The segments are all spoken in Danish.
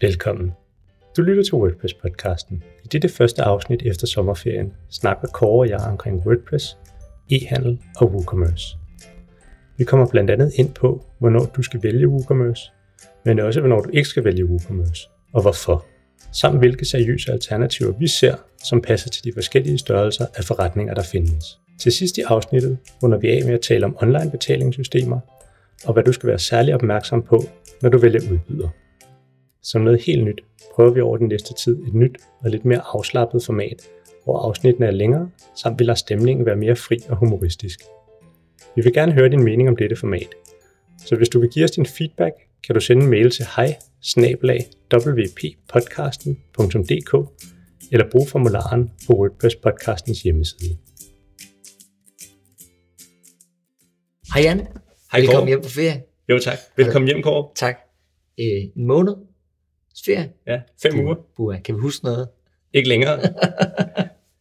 Velkommen. Du lytter til WordPress-podcasten. I dette første afsnit efter sommerferien snakker Kåre og jeg omkring WordPress, e-handel og WooCommerce. Vi kommer blandt andet ind på, hvornår du skal vælge WooCommerce, men også hvornår du ikke skal vælge WooCommerce, og hvorfor. Samt hvilke seriøse alternativer vi ser, som passer til de forskellige størrelser af forretninger, der findes. Til sidst i afsnittet runder vi af med at tale om online betalingssystemer, og hvad du skal være særlig opmærksom på, når du vælger udbyder. Som noget helt nyt prøver vi over den næste tid et nyt og lidt mere afslappet format, hvor afsnittene er længere, samt vil lade stemningen være mere fri og humoristisk. Vi vil gerne høre din mening om dette format, så hvis du vil give os din feedback, kan du sende en mail til hej wppodcasten.dk eller brug formularen på WordPress podcastens hjemmeside. Hej Jan. Hej, Velkommen hjem på ferie. Jo tak. Velkommen hjem, Kåre. Tak. Øh, en måned ferie. Ja, fem uger. Buha, kan vi huske noget? Ikke længere.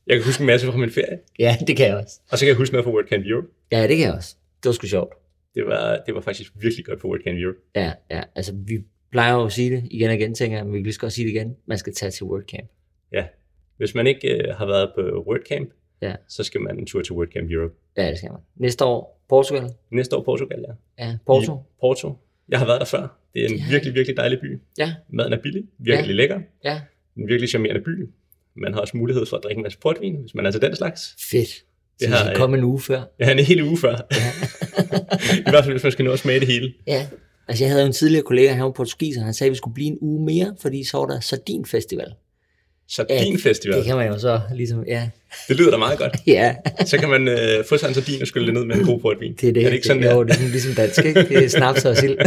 Jeg kan huske en masse fra min ferie, Ja, det kan jeg også. og så kan jeg huske noget fra WordCamp Europe. Ja, det kan jeg også. Det var sgu sjovt. Det var, det var faktisk virkelig godt på WordCamp Europe. Ja, ja. Altså, vi plejer jo at sige det igen og igen, tænker jeg, men vi kan lige så godt sige det igen. Man skal tage til WordCamp. Ja. Hvis man ikke øh, har været på WordCamp, Ja. så skal man en tur til WordCamp Europe. Ja, det skal man. Næste år, Portugal. Næste år Portugal, ja. Ja, Porto. I Porto. Jeg har været der før. Det er en har virkelig, virkelig dejlig by. Ja, Maden er billig, virkelig Ja. lækker. ja. En virkelig charmerende by. Man har også mulighed for at drikke en masse portvin, hvis man er til den slags. Fedt. Det har, komme en uge før. Ja, en hel uge før. Ja. I hvert fald, hvis man skal nå at smage det hele. ja. Altså, jeg havde jo en tidligere kollega, han var portugiser, han sagde, at vi skulle blive en uge mere, fordi så var der Sardin-festival. Så Ja, din festival, Det kan man jo så ligesom, ja. det lyder da meget godt. Ja, Så kan man øh, få sig en sardin og skylle det ned med en god portvin. Det er det. Er det ikke sådan, det, det jo, det er ligesom dansk, ikke? Det er snaps og sild.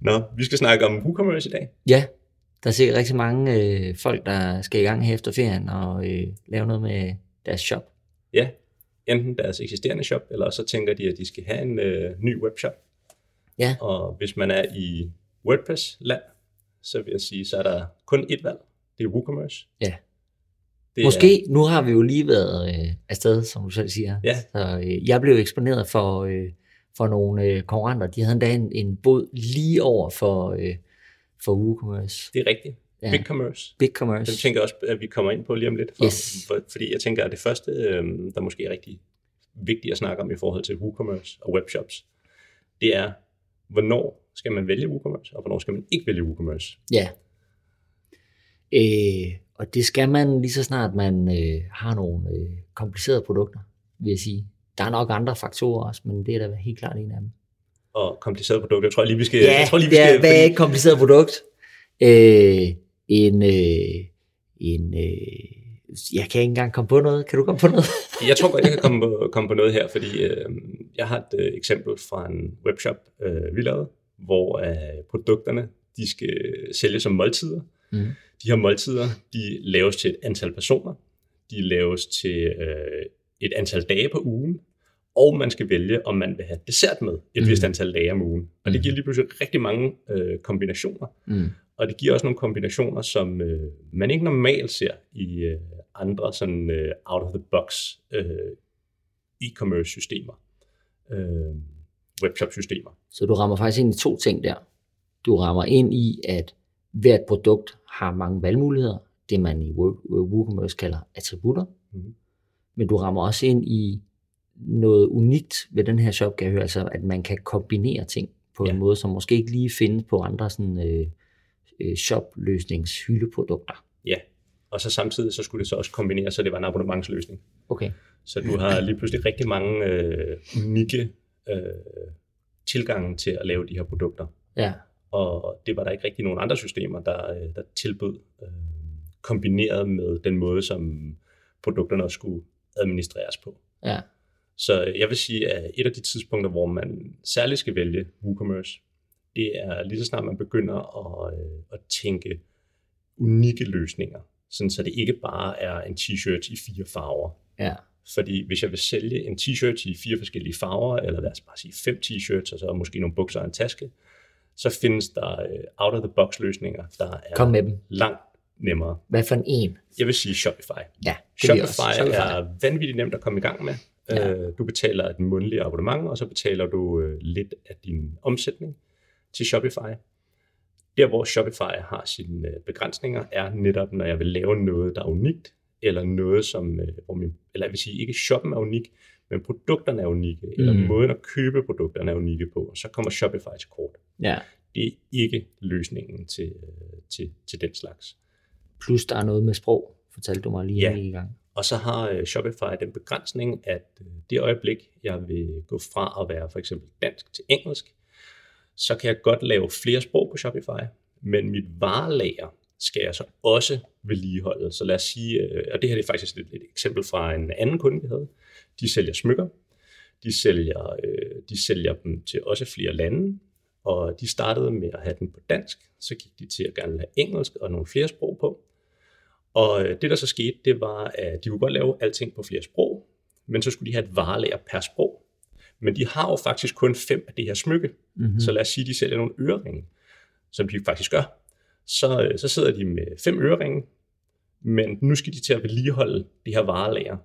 Nå, vi skal snakke om WooCommerce i dag. ja, der er sikkert rigtig mange øh, folk, der skal i gang her efter ferien og øh, lave noget med deres shop. Ja, enten deres eksisterende shop, eller så tænker de, at de skal have en øh, ny webshop. Ja. Og hvis man er i WordPress-land, så vil jeg sige, så er der kun ét valg. Det er WooCommerce. Ja. Det Måske, nu har vi jo lige været øh, afsted, som du selv siger. Ja. Så øh, jeg blev eksponeret for, øh, for nogle øh, konkurrenter. De havde endda en, en båd lige over for, øh, for WooCommerce. Er, det er rigtigt. Ja. Ja. BigCommerce. Big Den Commerce. tænker jeg også, at vi kommer ind på lige om lidt. For, Yes. for, fordi jeg tænker, at det første, øh, der måske er rigtig vigtigt at snakke om i forhold til WooCommerce og webshops, det er, hvornår skal man vælge WooCommerce, og hvornår skal man ikke vælge WooCommerce. Ja. Øh, og det skal man lige så snart man øh, har nogle øh, komplicerede produkter, vil jeg sige. Der er nok andre faktorer også, men det er da helt klart en af dem. Og komplicerede produkter, jeg tror lige, vi skal... jeg tror lige, vi det er, skal hvad er et kompliceret produkt? Øh, en, øh, en, øh, jeg kan ikke engang komme på noget. Kan du komme på noget? Jeg tror godt, jeg kan komme på, komme på noget her, fordi øh, jeg har et øh, eksempel fra en webshop, øh, vi lavede, hvor øh, produkterne de skal sælges som måltider. Mm. De her måltider, de laves til et antal personer, de laves til øh, et antal dage på ugen, og man skal vælge, om man vil have dessert med et Mm. vist antal dage om ugen. Og det Mm. giver lige pludselig rigtig mange øh, kombinationer. Mm. Og det giver også nogle kombinationer, som øh, man ikke normalt ser i øh, andre sådan øh, out-of-the-box øh, e-commerce systemer, øh, webshop-systemer. Så du rammer faktisk ind i to ting der. Du rammer ind i, at hvert produkt har mange valgmuligheder, det man i Wo- WooCommerce kalder attributter. Mhm. Men du rammer også ind i noget unikt ved den her shop, kan jeg høre, altså at man kan kombinere ting på en Ja. måde, som måske ikke lige findes på andre sådan, øh, øh, shop-løsningshyldeprodukter. Ja, og så samtidig så skulle det så også kombineres, så det var en abonnementsløsning. Okay. Så du har lige pludselig rigtig mange øh, unikke øh, tilgange til at lave de her produkter. Ja. Og det var der ikke rigtig nogen andre systemer, der, øh, der tilbød øh, kombineret med den måde, som produkterne også skulle administreres på. Ja. Så jeg vil sige, at et af de tidspunkter, hvor man særligt skal vælge WooCommerce, det er lige så snart man begynder at, øh, at tænke unikke løsninger, sådan så det ikke bare er en t-shirt i fire farver. Ja. Fordi hvis jeg vil sælge en t-shirt i fire forskellige farver, eller lad os bare sige fem t-shirts, og så måske nogle bukser og en taske, så findes der øh, out-of-the-box løsninger, der er Kom med dem. langt nemmere. Hvad for en? Jeg vil sige Shopify. Ja, det Shopify, også. Shopify er vanvittigt nemt at komme i gang med. Ja. Øh, Du betaler et månedligt abonnement, og så betaler du øh, lidt af din omsætning til Shopify. der, hvor Shopify har sine begrænsninger, er netop, når jeg vil lave noget, der er unikt, eller noget, som, øh, hvor min, eller jeg vil sige, ikke shoppen er unik, men produkterne er unikke, mm. eller måden at købe produkterne er unikke på, og så kommer Shopify til kort. Ja. Det er ikke løsningen til, øh, til, til den slags. Plus der er noget med sprog, fortalte du mig lige Ja. i gang. Og så har Shopify den begrænsning, at det øjeblik, jeg vil gå fra at være for eksempel dansk til engelsk, så kan jeg godt lave flere sprog på Shopify, men mit varelager skal jeg så også vedligeholde. Så lad os sige, øh, og det her er faktisk et, et eksempel fra en anden kunde, vi havde. De sælger smykker. De sælger, øh, de sælger dem til også flere lande, og de startede med at have den på dansk. Så gik de til at gerne have engelsk og nogle flere sprog på. Og øh, det, der så skete, det var, at de kunne godt lave alting på flere sprog, men så skulle de have et varelager per sprog. Men de har jo faktisk kun fem af det her smykke. Mm-hmm. Så lad os sige, at de sælger nogle øreringe, som de faktisk gør. Så, øh, så sidder de med fem øreringe, men nu skal de til at vedligeholde det her varelager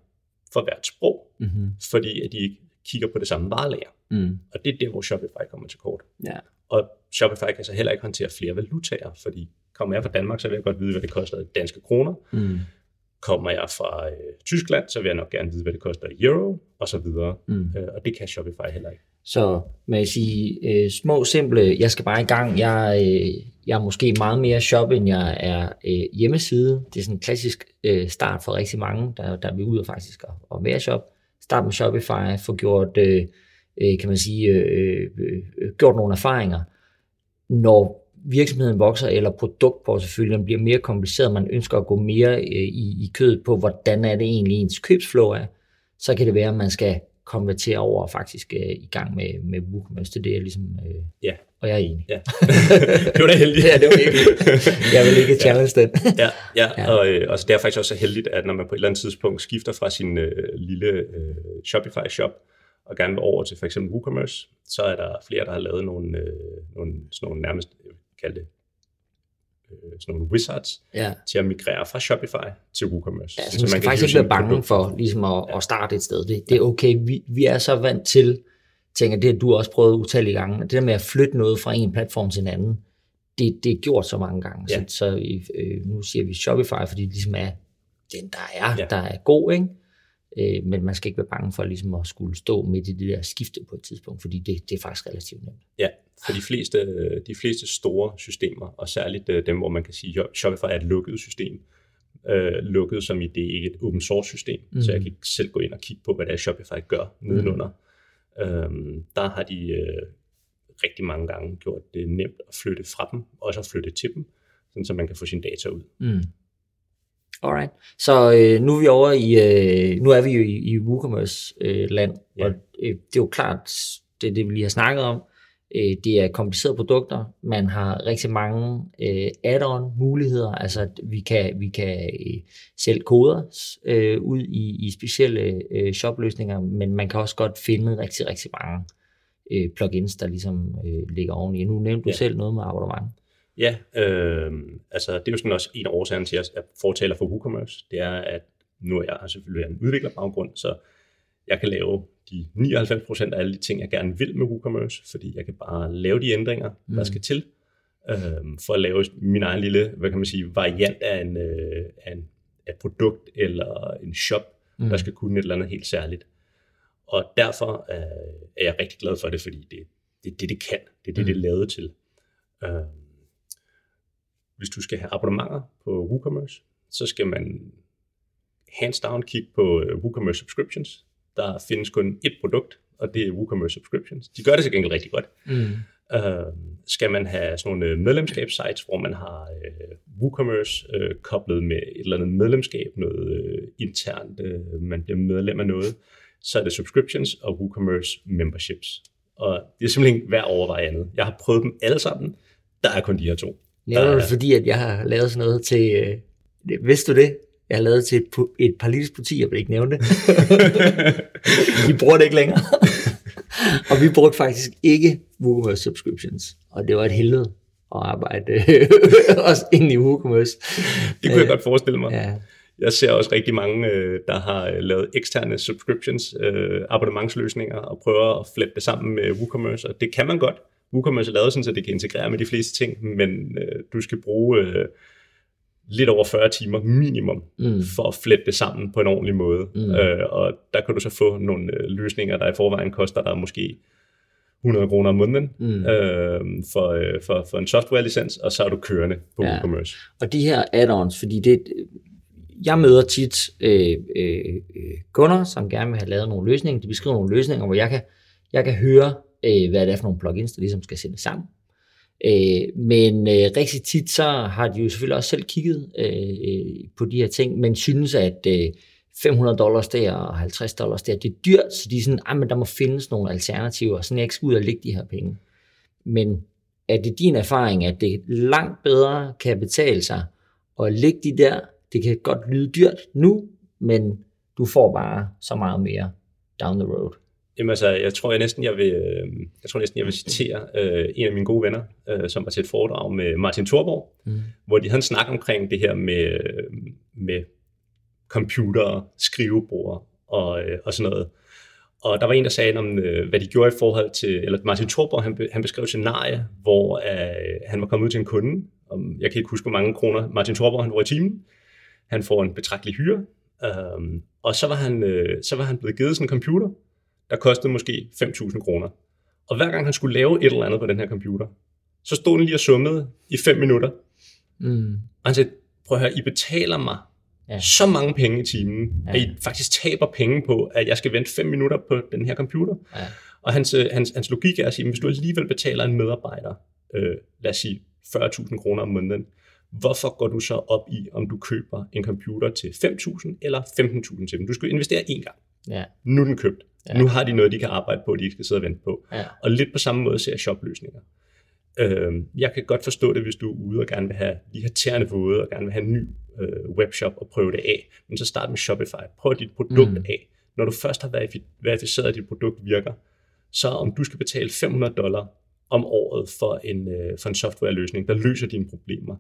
for hvert sprog, Mm-hmm. fordi at de ikke kigger på det samme varelager. Mm. Og det er der, hvor Shopify kommer til kort. Ja. Og Shopify kan så heller ikke håndtere flere valutaer, fordi kommer jeg fra Danmark, så vil jeg godt vide, hvad det koster i danske kroner. Mm. Kommer jeg fra øh, Tyskland, så vil jeg nok gerne vide, hvad det koster i euro, og så videre. Mm. Øh, og det kan Shopify heller ikke. Så man kan sige, øh, små, simple, jeg skal bare i gang. Jeg, øh, jeg er måske meget mere shop, end jeg er øh, hjemmeside. Det er sådan en klassisk øh, start for rigtig mange, der, der vil ud og faktisk at, at være shop. Start med Shopify, få gjort, øh, øh, kan man sige, øh, øh, øh, gjort nogle erfaringer. Når virksomheden vokser, eller produktporteføljen bliver mere kompliceret, man ønsker at gå mere øh, i, i kødet på, hvordan er det egentlig ens købsflow er, så kan det være, at man skal konvertere over og faktisk øh, i gang med, med WooCommerce. Det er det, jeg ligesom... Øh, Ja. Og jeg er enig. Ja. det var da heldigt. Ja, det var virkelig. Jeg vil ikke challenge den. ja, ja, Ja. ja. Og, øh, og så det er faktisk også så heldigt, at når man på et eller andet tidspunkt skifter fra sin øh, lille øh, Shopify-shop og gerne vil over til for eksempel WooCommerce, så er der flere, der har lavet nogle, øh, nogle, sådan nogle nærmest, jeg kalde det, øh, sådan nogle wizards Ja. til at migrere fra Shopify til WooCommerce. Ja, så man skal faktisk ikke være bange for ligesom at, at starte et sted. Det, det er okay. Vi, vi er så vant til, tænker det har du også prøvet utallige gange, det der med at flytte noget fra en platform til en anden, det, det er gjort så mange gange. Ja. Så, så øh, nu siger vi Shopify, fordi det ligesom er den, der er, Ja. der er god, ikke? Øh, men man skal ikke være bange for ligesom at skulle stå midt i det der skifte på et tidspunkt, fordi det, det er faktisk relativt nemt. Ja, for de fleste, de fleste store systemer, og særligt øh, dem, hvor man kan sige, at Shopify er et lukket system. Øh, lukket som i det er ikke et open source system, mm. så jeg kan ikke selv gå ind og kigge på, hvad det er, Shopify gør nedenunder. Øhm, der har de øh, rigtig mange gange gjort det nemt at flytte fra dem, og også at flytte til dem, sådan så man kan få sine data ud. Mm. Alright. Så øh, nu er vi over i, øh, nu er vi jo i, i WooCommerce øh, land, Ja. og øh, det er jo klart, det er det, vi lige har snakket om. Øh, det er komplicerede produkter. Man har rigtig mange øh, add-on muligheder. Altså, at vi kan, vi kan øh, sælge koder øh, ud i, i specielle øh, shopløsninger, men man kan også godt finde rigtig, rigtig mange øh, plugins, der ligesom øh, ligger oveni. Nu nævnte du Ja. selv noget med abonnement. Ja, øh, altså det er jo sådan også en af årsagerne til, at jeg fortaler for WooCommerce, det er, at nu er jeg selvfølgelig en udviklerbaggrund, så jeg kan lave de 99% af alle de ting, jeg gerne vil med WooCommerce, fordi jeg kan bare lave de ændringer, mm. der skal til, øh, for at lave min egen lille, hvad kan man sige, variant af, en, øh, af, en, af et produkt eller en shop, mm. der skal kunne et eller andet helt særligt. Og derfor øh, er jeg rigtig glad for det, fordi det er det, det, det kan. Det er det, mm. det er lavet til. Øh, hvis du skal have abonnementer på WooCommerce, så skal man hands down kigge på øh, WooCommerce Subscriptions. Der findes kun ét produkt, og det er WooCommerce Subscriptions. De gør det til gengæld rigtig godt. Mm. Øh, skal man have sådan nogle øh, medlemskabssites, hvor man har øh, WooCommerce øh, koblet med et eller andet medlemskab, noget øh, internt, øh, man bliver medlem af noget, så er det subscriptions og WooCommerce memberships. Og det er simpelthen værd at overveje andet. Jeg har prøvet dem alle sammen. Der er kun de her to. Nævner du er- fordi, at jeg har lavet sådan noget til... Øh, vidste du det? Jeg har lavet til et, et politisk parti, jeg vil ikke nævne det. De bruger det ikke længere. og vi brugte faktisk ikke WooCommerce subscriptions. Og det var et helvede at arbejde også ind i WooCommerce. Det kunne jeg godt forestille mig. Ja, Jeg ser også rigtig mange, øh, der har øh, lavet eksterne subscriptions, øh, abonnementsløsninger, og prøver at flette det sammen med WooCommerce, og det kan man godt, WooCommerce er lavet sådan, så det kan integrere med de fleste ting, men øh, du skal bruge øh, lidt over 40 timer minimum mm. for at flette det sammen på en ordentlig måde. Mm. Øh, og der kan du så få nogle øh, løsninger, der i forvejen koster dig måske 100 kroner om måneden mm. øh, for, øh, for, for en software-licens, og så er du kørende på ja. WooCommerce. Og de her add-ons, fordi det, jeg møder tit øh, øh, kunder, som gerne vil have lavet nogle løsninger. De beskriver nogle løsninger, hvor jeg kan, jeg kan høre, øh, hvad det er for nogle plugins, der ligesom skal sættes sammen. Øh, men øh, rigtig tit så har de jo selvfølgelig også selv kigget øh, på de her ting, men synes, at øh, 500 dollars der og 50 dollars der, det er dyrt, så de er sådan, ah, at der må findes nogle alternativer, så jeg ikke skal ud og lægge de her penge. Men er det din erfaring, at det langt bedre kan betale sig at lægge de der, det kan godt lyde dyrt nu, men du får bare så meget mere down the road? Jamen altså, jeg tror jeg næsten, jeg vil, øh, jeg tror næsten, jeg vil citere øh, en af mine gode venner, øh, som var til et foredrag med Martin Thorborg, mm. hvor de havde en snak omkring det her med, med computer, skrivebord og, øh, og sådan noget. Og der var en, der sagde om, øh, hvad de gjorde i forhold til, eller Martin Thorborg, han, han beskrev et scenarie, hvor øh, han var kommet ud til en kunde, om, jeg kan ikke huske, hvor mange kroner Martin Thorborg han var i timen. Han får en betragtelig hyre, øh, og så var, han, øh, så var han blevet givet sådan en computer, der kostede måske 5.000 kroner. Og hver gang han skulle lave et eller andet på den her computer, så stod den lige og summede i 5 minutter. Mm. Og han sagde, prøv at høre, I betaler mig ja. så mange penge i timen, ja. at I faktisk taber penge på, at jeg skal vente 5 minutter på den her computer. Ja. Og hans, øh, hans, hans logik er at sige, hvis du alligevel betaler en medarbejder, øh, lad os sige 40.000 kroner om måneden, hvorfor går du så op i, om du køber en computer til 5.000 eller 15.000 til dem? Du skal investere én gang. Ja. Nu er den købt. Ja. Nu har de noget, de kan arbejde på, de ikke skal sidde og vente på. Ja. Og lidt på samme måde ser jeg shopløsninger. Øh, jeg kan godt forstå det, hvis du er ude og gerne vil have de her tærne våde, og gerne vil have en ny øh, webshop og prøve det af. Men så start med Shopify. Prøv dit produkt mm. af. Når du først har verificeret, at dit produkt virker, så om du skal betale 500 dollar om året for en, øh, for en softwareløsning, der løser dine problemer,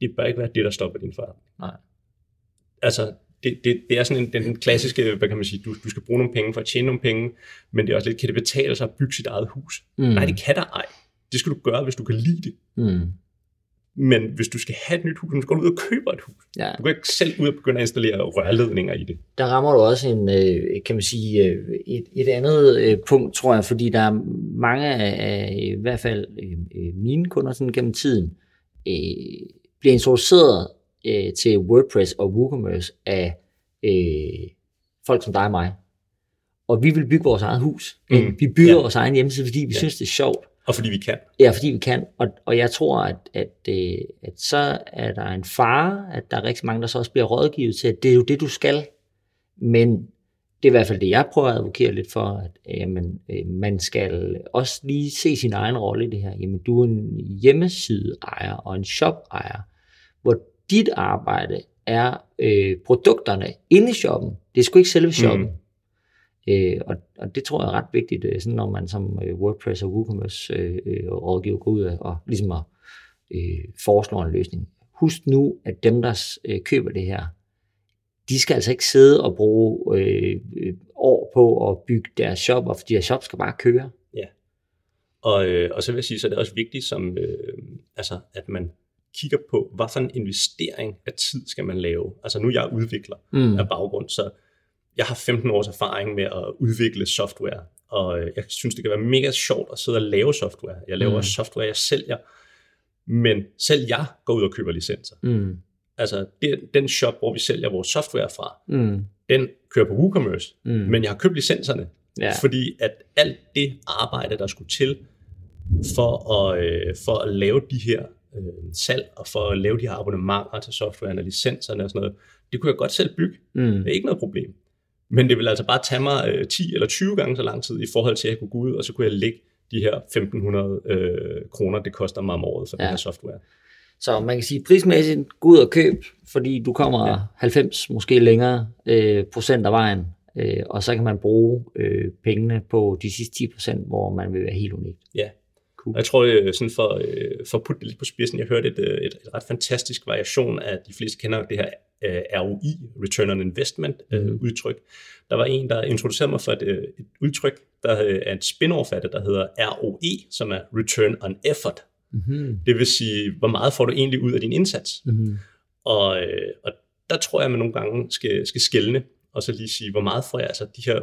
det bør ikke være det, der stopper din forretning. Nej. Altså, det, det, det er sådan en, den klassiske, hvad kan man sige, du, du skal bruge nogle penge for at tjene nogle penge, men det er også lidt, kan det betale sig at bygge sit eget hus? Mm. Nej, det kan der ej. Det skal du gøre, hvis du kan lide det. Mm. Men hvis du skal have et nyt hus, så skal du ud og købe et hus. Ja. Du kan ikke selv ud og begynde at installere rørledninger i det. Der rammer du også en, øh, kan man sige, øh, et, et andet øh, punkt, tror jeg, fordi der er mange af, i hvert fald mine kunder sådan gennem tiden, bliver introduceret til WordPress og WooCommerce af folk som dig og mig. Og vi vil bygge vores eget hus. Mm. Vi bygger ja. vores egen hjemmeside, fordi vi ja. synes, det er sjovt. Og fordi vi kan. Ja, fordi vi kan. Og, og jeg tror, at, at, øh, at så er der en fare, at der er rigtig mange, der så også bliver rådgivet til, at det er jo det, du skal. Men det er i hvert fald det, jeg prøver at advokere lidt for, at jamen, øh, man skal også lige se sin egen rolle i det her. Jamen, du er en hjemmeside-ejer og en shop-ejer, hvor dit arbejde er øh, produkterne inde i shoppen. Det er sgu ikke selve shoppen. Mm. Øh, og, og det tror jeg er ret vigtigt, øh, sådan når man som øh, WordPress og WooCommerce øh, øh, rådgiver går ud og, og ligesom at, øh, foreslår en løsning. Husk nu, at dem, der øh, køber det her, de skal altså ikke sidde og bruge øh, år på at bygge deres shop, og fordi deres shop skal bare køre. Ja. Og, øh, og så vil jeg sige, så er det også vigtigt, som, øh, altså, at man kigger på, hvad for en investering af tid skal man lave. Altså nu er jeg udvikler mm. af baggrund, så jeg har 15 års erfaring med at udvikle software, og øh, jeg synes, det kan være mega sjovt at sidde og lave software. Jeg laver mm. software, jeg sælger, men selv jeg går ud og køber licenser. Mm. Altså, det, den shop, hvor vi sælger vores software fra, mm. den kører på WooCommerce, mm. men jeg har købt licenserne, ja. fordi at alt det arbejde, der skulle til for at, øh, for at lave de her øh, salg, og for at lave de her abonnementer til softwaren og licenserne og sådan noget, det kunne jeg godt selv bygge. Mm. Det er ikke noget problem. Men det vil altså bare tage mig øh, 10 eller 20 gange så lang tid i forhold til, at jeg kunne gå ud, og så kunne jeg lægge de her 1500 øh, kroner, det koster mig om året for ja. den her software. Så man kan sige prismæssigt, gå ud og køb, fordi du kommer ja. 90, måske længere øh, procent af vejen, øh, og så kan man bruge øh, pengene på de sidste 10 procent, hvor man vil være helt unik. Ja, Cool. Og jeg tror, øh, sådan for, øh, for at putte det lidt på spidsen, jeg hørte et, øh, et, et ret fantastisk variation af, de fleste kender det her øh, ROI, Return on Investment øh, Mhm. udtryk. Der var en, der introducerede mig for et, øh, et udtryk, der øh, er et spin-off af det, der hedder ROE, som er Return on Effort. Mm-hmm. Det vil sige, hvor meget får du egentlig ud af din indsats? Mm-hmm. Og, øh, og der tror jeg, at man nogle gange skal, skal skælne, og så lige sige, hvor meget får jeg, altså de her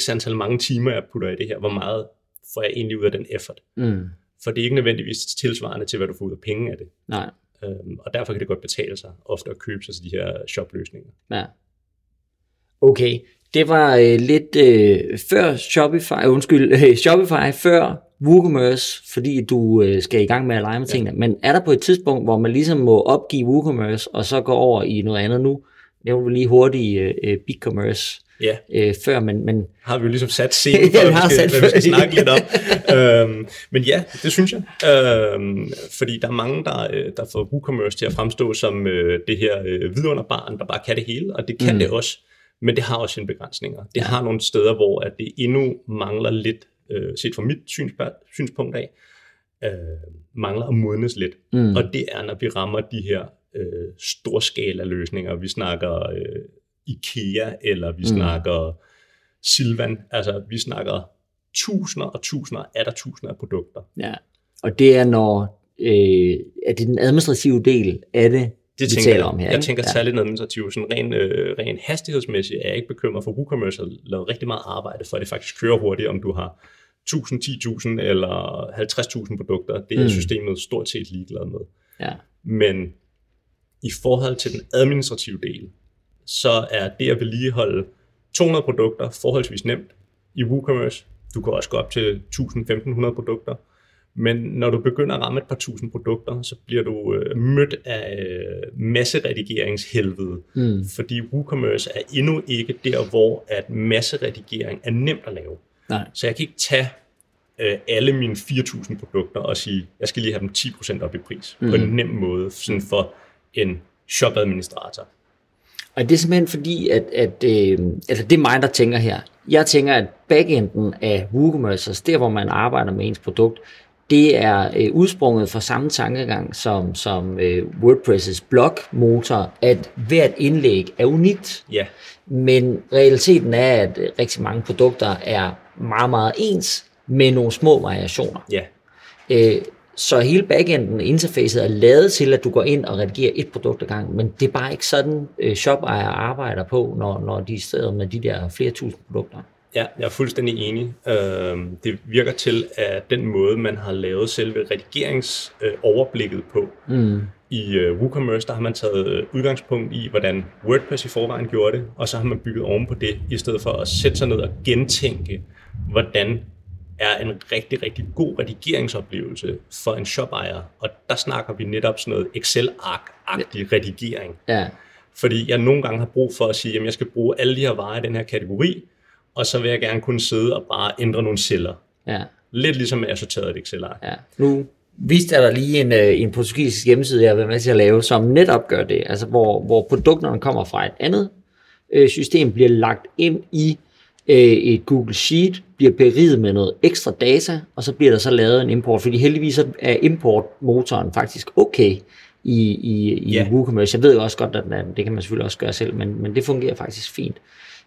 x antal mange timer, jeg putter i det her, hvor meget får jeg egentlig ud af den effort? Mm. For det er ikke nødvendigvis tilsvarende til, hvad du får ud af penge af det. Nej. Øhm, og derfor kan det godt betale sig ofte at købe sig til de her shopløsninger. Ja. Okay, det var øh, lidt øh, før Shopify, øh, undskyld, øh, Shopify før WooCommerce, fordi du øh, skal i gang med at lege med tingene. Men er der på et tidspunkt, hvor man ligesom må opgive WooCommerce, og så gå over i noget andet nu? Nævner du lige hurtigt øh, øh, BigCommerce Ja, øh, før, men, men har vi jo ligesom sat scenen for, Ja, vi hvad, har vi skal, hvad vi skal snakke lidt om. øhm, men ja, det synes jeg. Øhm, fordi der er mange, der, øh, der får WooCommerce til at fremstå som øh, det her øh, vidunderbarn, der bare kan det hele, og det kan Mm. det også. Men det har også sine begrænsninger. Det har nogle steder, hvor at det endnu mangler lidt, øh, set fra mit synsp- synspunkt af, øh, mangler at modnes lidt. mm, Og det er, når vi rammer de her øh, storskala løsninger. Vi snakker øh, IKEA, eller vi Mm. snakker Silvan. Altså, vi snakker tusinder og tusinder af der tusinder af produkter. ja. Og det er når, øh, er det den administrative del af det, Det tænker taler om her, Jeg ikke? tænker Ja. særligt administrativt. Sådan ren, øh, ren hastighedsmæssigt er jeg ikke bekymret for WooCommerce har lavet rigtig meget arbejde for, at det faktisk kører hurtigt, om du har 1000, 10.000 eller 50.000 produkter. Det er mm. systemet stort set ligeglad med. Ja. Men i forhold til den administrative del, så er det at vedligeholde 200 produkter forholdsvis nemt i WooCommerce. Du kan også gå op til 1000-1500 produkter. Men når du begynder at ramme et par tusind produkter, så bliver du øh, mødt af øh, masseredigeringshelvede. Mm, Fordi WooCommerce er endnu ikke der, hvor at masseredigering er nemt at lave. nej. Så jeg kan ikke tage øh, alle mine 4.000 produkter og sige, jeg skal lige have dem 10% op i pris. Mm. På en nem måde, sådan for en shop-administrator. Og det er simpelthen fordi, at, at øh, altså det er mig, der tænker her. Jeg tænker, at backenden af WooCommerce, altså der, hvor man arbejder med ens produkt, det er øh, udsprunget fra samme tankegang som, som øh, WordPress' blogmotor, at hvert indlæg er unikt. Ja, Men realiteten er, at rigtig mange produkter er meget, meget ens med nogle små variationer. ja, Øh, så hele backenden, interfacet er lavet til, at du går ind og redigerer et produkt ad gangen, men det er bare ikke sådan, øh, shop-ejere arbejder på, når, når de sidder med de der flere tusind produkter. ja, jeg er fuldstændig enig. Øhm, det virker til, at den måde, man har lavet selve redigeringsoverblikket på, Mm. i øh, WooCommerce, der har man taget øh, udgangspunkt i, hvordan WordPress i forvejen gjorde det, og så har man bygget oven på det, i stedet for at sætte sig ned og gentænke, hvordan er en rigtig, rigtig god redigeringsoplevelse for en shop-ejer. Og der snakker vi netop sådan noget Excel-ark-agtig redigering. Ja, Fordi jeg nogle gange har brug for at sige, at jeg skal bruge alle de her varer i den her kategori, og så vil jeg gerne kunne sidde og bare ændre nogle celler. ja, Lidt ligesom jeg sorterede et Excel-ark. ja. Nu viste jeg der lige en, øh, en portugisisk hjemmeside, jeg har været med til at lave, som netop gør det, altså hvor, hvor produkterne kommer fra et andet øh, system, bliver lagt ind i et Google Sheet, bliver beriget med noget ekstra data, og så bliver der så lavet en import, fordi heldigvis er importmotoren faktisk okay i, i, i Ja. WooCommerce. Jeg ved jo også godt, at den- det kan man selvfølgelig også gøre selv, men, men det fungerer faktisk fint.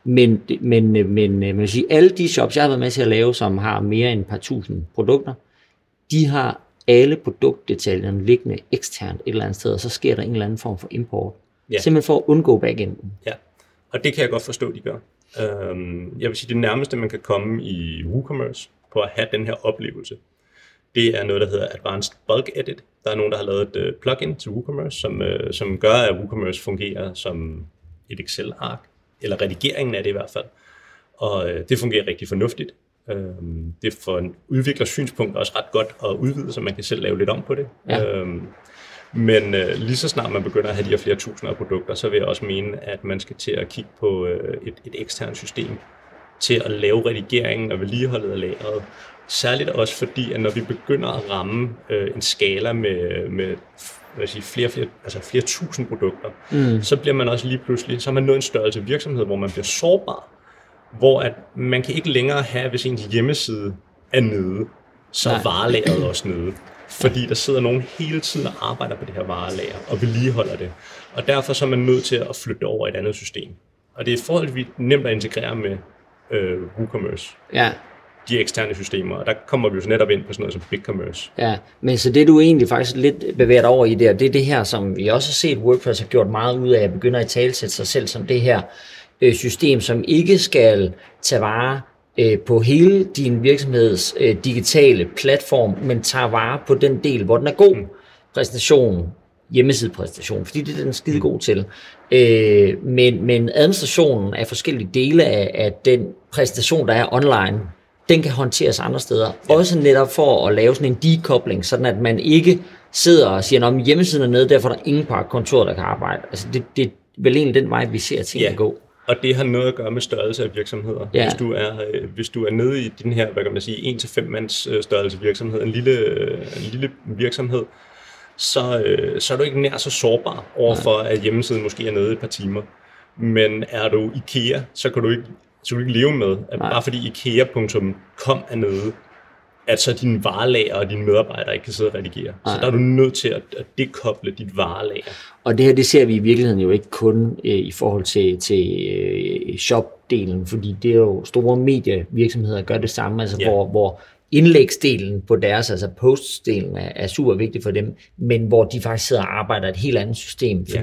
Men, men, øh, men øh, man vil sige, alle de shops, jeg har været med til at lave, som har mere end et par tusind produkter, de har alle produktdetaljerne liggende eksternt et eller andet sted, og så sker der en eller anden form for import. Ja. Simpelthen for at undgå backenden. Ja, og det kan jeg godt forstå, de gør. Øhm, jeg vil sige, det nærmeste, man kan komme i WooCommerce på at have den her oplevelse, det er noget, der hedder Advanced Bulk Edit. Der er nogen, der har lavet et øh, plugin til WooCommerce, som, øh, som gør, at WooCommerce fungerer som et Excel-ark, eller redigeringen af det i hvert fald. Og øh, det fungerer rigtig fornuftigt. Øhm, det for en udviklers synspunkt også ret godt at udvide, så man kan selv lave lidt om på det. Ja. Øhm, men øh, lige så snart man begynder at have de her flere tusinder af produkter, så vil jeg også mene, at man skal til at kigge på øh, et, et eksternt system til at lave redigeringen og vedligeholdet af lageret. Særligt også fordi, at når vi begynder at ramme øh, en skala med, med hvad sige, flere, flere, altså flere tusind produkter, Mm. så bliver man også lige pludselig, så har man nået en størrelse virksomhed, hvor man bliver sårbar, hvor at man kan ikke længere have, hvis ens hjemmeside er nede, så er varelageret også nede. Fordi der sidder nogen hele tiden og arbejder på det her varelager og vedligeholder det. Og derfor så er man nødt til at flytte over i et andet system. Og det er forholdsvis nemt at integrere med øh, WooCommerce. Ja, De eksterne systemer, og der kommer vi jo så netop ind på sådan noget som BigCommerce. Ja, men så det du egentlig faktisk lidt bevæger dig over i der, det er det her, som vi også har set WordPress har gjort meget ud af, at begynde at talsætte sig selv som det her øh, system, som ikke skal tage vare øh, på hele din virksomheds øh, digitale platform, men tager vare på den del, hvor den er god. Præsentation, hjemmesidepræsentation, fordi det er den skide god til. Øh, men, men administrationen af forskellige dele af, af den præsentation, der er online, den kan håndteres andre steder. Ja. Også netop for at lave sådan en dekobling, sådan at man ikke sidder og siger, at hjemmesiden er nede, derfor er der ingen på kontor, der kan arbejde. Altså det, det er vel egentlig den vej, vi ser tingene Ja. gå. Og det har noget at gøre med størrelse af virksomheder. Ja. Hvis, du er, øh, hvis du er nede i den her, hvad kan man sige, 1-5 mands øh, størrelse virksomhed, en lille, øh, en lille virksomhed, så, øh, så er du ikke nær så sårbar overfor, at hjemmesiden måske er nede et par timer. Men er du IKEA, så kan du ikke, så kan du ikke leve med, at Nej. bare fordi IKEA.com er nede, at så dine varelager og dine medarbejdere ikke kan sidde og redigere. Så Nej. der er du nødt til at, at dekoble dit varelager. Og det her, det ser vi i virkeligheden jo ikke kun øh, i forhold til, til øh, shop-delen, fordi det er jo store medievirksomheder, der gør det samme, altså Ja. hvor, hvor indlægsdelen på deres, altså postdelen er, er super vigtig for dem, men hvor de faktisk sidder og arbejder et helt andet system, Ja.